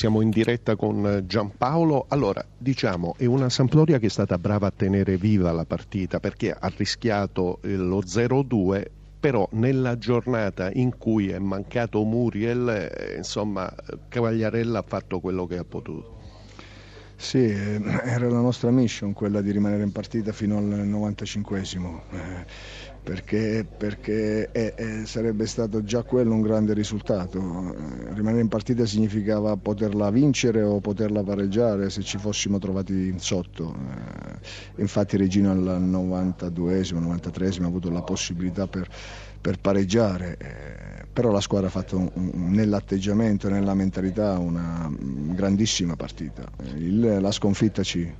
Siamo in diretta con Giampaolo. Allora, diciamo, è una Sampdoria che è stata brava a tenere viva la partita perché ha rischiato lo 0-2, però nella giornata in cui è mancato Muriel, eh, insomma, Cavagliarella ha fatto quello che ha potuto. Sì, eh, era la nostra mission quella di rimanere in partita fino al 95esimo, eh, perché, perché è, è, sarebbe stato già quello un grande risultato. Eh, rimanere in partita significava poterla vincere o poterla pareggiare se ci fossimo trovati sotto. Infatti Regino al 92esimo, 93esimo ha avuto la possibilità per, per pareggiare però la squadra ha fatto nell'atteggiamento e nella mentalità una grandissima partita. Il, la sconfitta ci,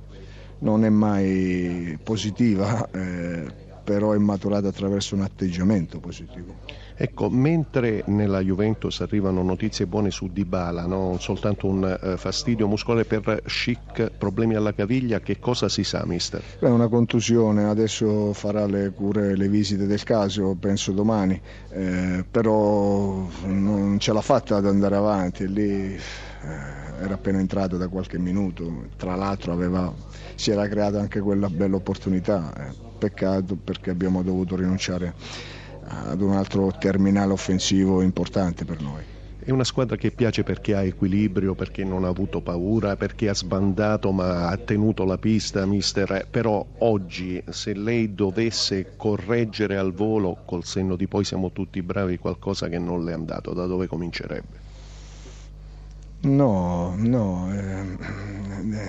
non è mai positiva, eh, però è maturata attraverso un atteggiamento positivo. Ecco, mentre nella Juventus arrivano notizie buone su Dybala, non soltanto un uh, fastidio muscolare per Schick, problemi alla caviglia, che cosa si sa, mister? È una contusione, adesso farà le cure, le visite del caso, penso domani, eh, però non ce l'ha fatta ad andare avanti, lì eh, era appena entrato da qualche minuto, tra l'altro aveva, si era creata anche quella bella opportunità, eh, peccato perché abbiamo dovuto rinunciare ad un altro terminale offensivo importante per noi. È una squadra che piace perché ha equilibrio, perché non ha avuto paura, perché ha sbandato ma ha tenuto la pista, mister. Però oggi se lei dovesse correggere al volo, col senno di poi siamo tutti bravi, qualcosa che non le è andato, da dove comincerebbe? No, no, eh,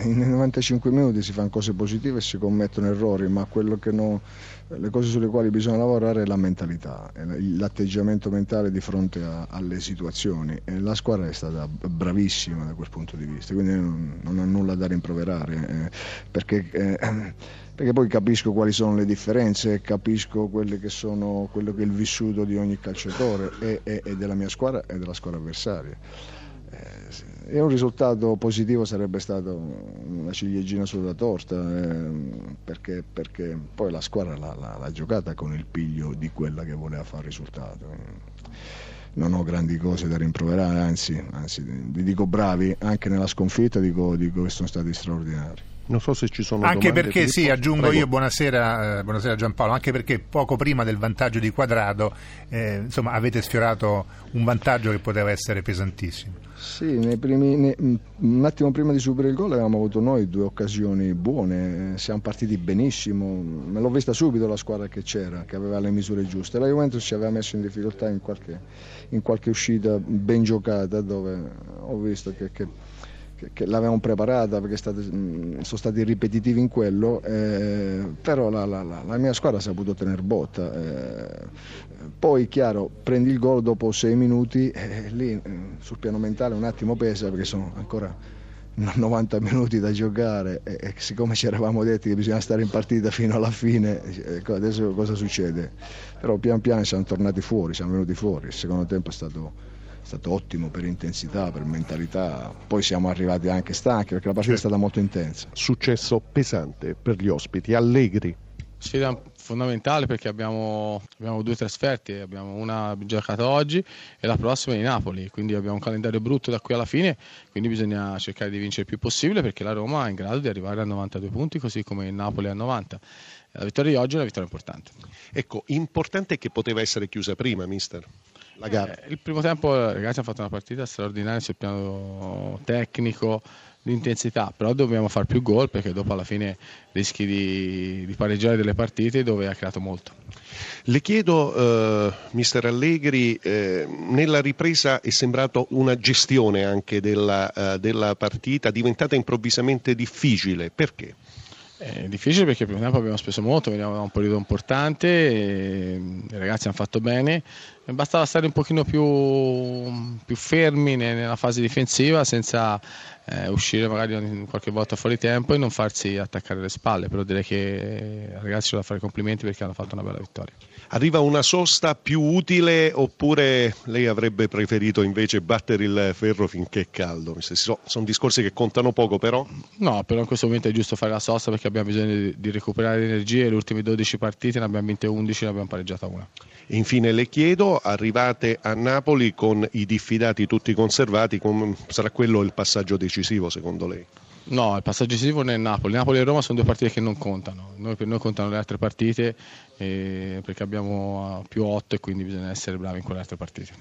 in 95 minuti si fanno cose positive e si commettono errori, ma no, le cose sulle quali bisogna lavorare è la mentalità, l'atteggiamento mentale di fronte a, alle situazioni. E la squadra è stata bravissima da quel punto di vista, quindi non, non ho nulla da rimproverare, eh, perché, eh, perché, poi capisco quali sono le differenze, capisco che sono, quello che è il vissuto di ogni calciatore e, e, e della mia squadra e della squadra avversaria. E un risultato positivo sarebbe stato una ciliegina sulla torta, eh, perché, perché, poi la squadra l'ha, giocata con il piglio di quella che voleva fare risultato. Non ho grandi cose da rimproverare, anzi, anzi vi dico bravi, anche nella sconfitta dico, dico che sono stati straordinari. Non so se ci sono Anche perché, sì, aggiungo Prego. io, buonasera, eh, buonasera, Giampaolo, anche perché poco prima del vantaggio di quadrato, eh, insomma, avete sfiorato un vantaggio che poteva essere pesantissimo. Sì, primi, ne, un attimo prima di subire il gol avevamo avuto noi due occasioni buone, siamo partiti benissimo, me l'ho vista subito la squadra che c'era, che aveva le misure giuste. La Juventus ci aveva messo in difficoltà in qualche, in qualche uscita ben giocata dove ho visto che, che che l'avevamo preparata perché state, sono stati ripetitivi in quello, eh, però la, la, la, la, mia squadra ha saputo tenere botta. Eh, poi chiaro, prendi il gol dopo sei minuti, eh, lì sul piano mentale un attimo pesa perché sono ancora 90 minuti da giocare e, e siccome ci eravamo detti che bisogna stare in partita fino alla fine, ecco, adesso cosa succede? Però pian piano siamo tornati fuori, siamo venuti fuori, il secondo tempo è stato è stato ottimo per intensità, per mentalità. Poi siamo arrivati anche stanchi perché la partita certo. è stata molto intensa. Successo pesante per gli ospiti, allegri. Sfida fondamentale perché abbiamo, abbiamo due trasferte, abbiamo una giocata oggi e la prossima in Napoli, quindi abbiamo un calendario brutto da qui alla fine, quindi bisogna cercare di vincere il più possibile perché la Roma è in grado di arrivare a 92 punti così come il Napoli a 90. La vittoria di oggi è una vittoria importante. Ecco, importante che poteva essere chiusa prima, mister la gara? Eh, il primo tempo i ragazzi hanno fatto una partita straordinaria sul piano tecnico, di intensità, però dobbiamo fare più gol perché dopo alla fine rischi di, di pareggiare delle partite dove ha creato molto. Le chiedo, eh, mister Allegri, eh, nella ripresa è sembrato una gestione anche della, uh, della partita diventata improvvisamente difficile, perché? È difficile perché il primo tempo abbiamo speso molto, veniamo da un periodo importante, i ragazzi hanno fatto bene, bastava stare un pochino più, più fermi nella fase difensiva senza eh, uscire magari qualche volta fuori tempo e non farsi attaccare le spalle, però direi che ai ragazzi c'è da fare complimenti perché hanno fatto una bella vittoria. Arriva una sosta più utile oppure lei avrebbe preferito invece battere il ferro finché è caldo? Sono discorsi che contano poco però? No, però in questo momento è giusto fare la sosta perché abbiamo bisogno di, recuperare energie, le ultime 12 partite ne abbiamo vinte 11 e ne abbiamo pareggiata una. Infine le chiedo, arrivate a Napoli con i diffidati tutti conservati, sarà quello il passaggio decisivo secondo lei? No, il passaggio decisivo è Napoli. Napoli e Roma sono due partite che non contano. Noi, per noi contano le altre partite eh, perché abbiamo più 8 e quindi bisogna essere bravi in quelle altre partite.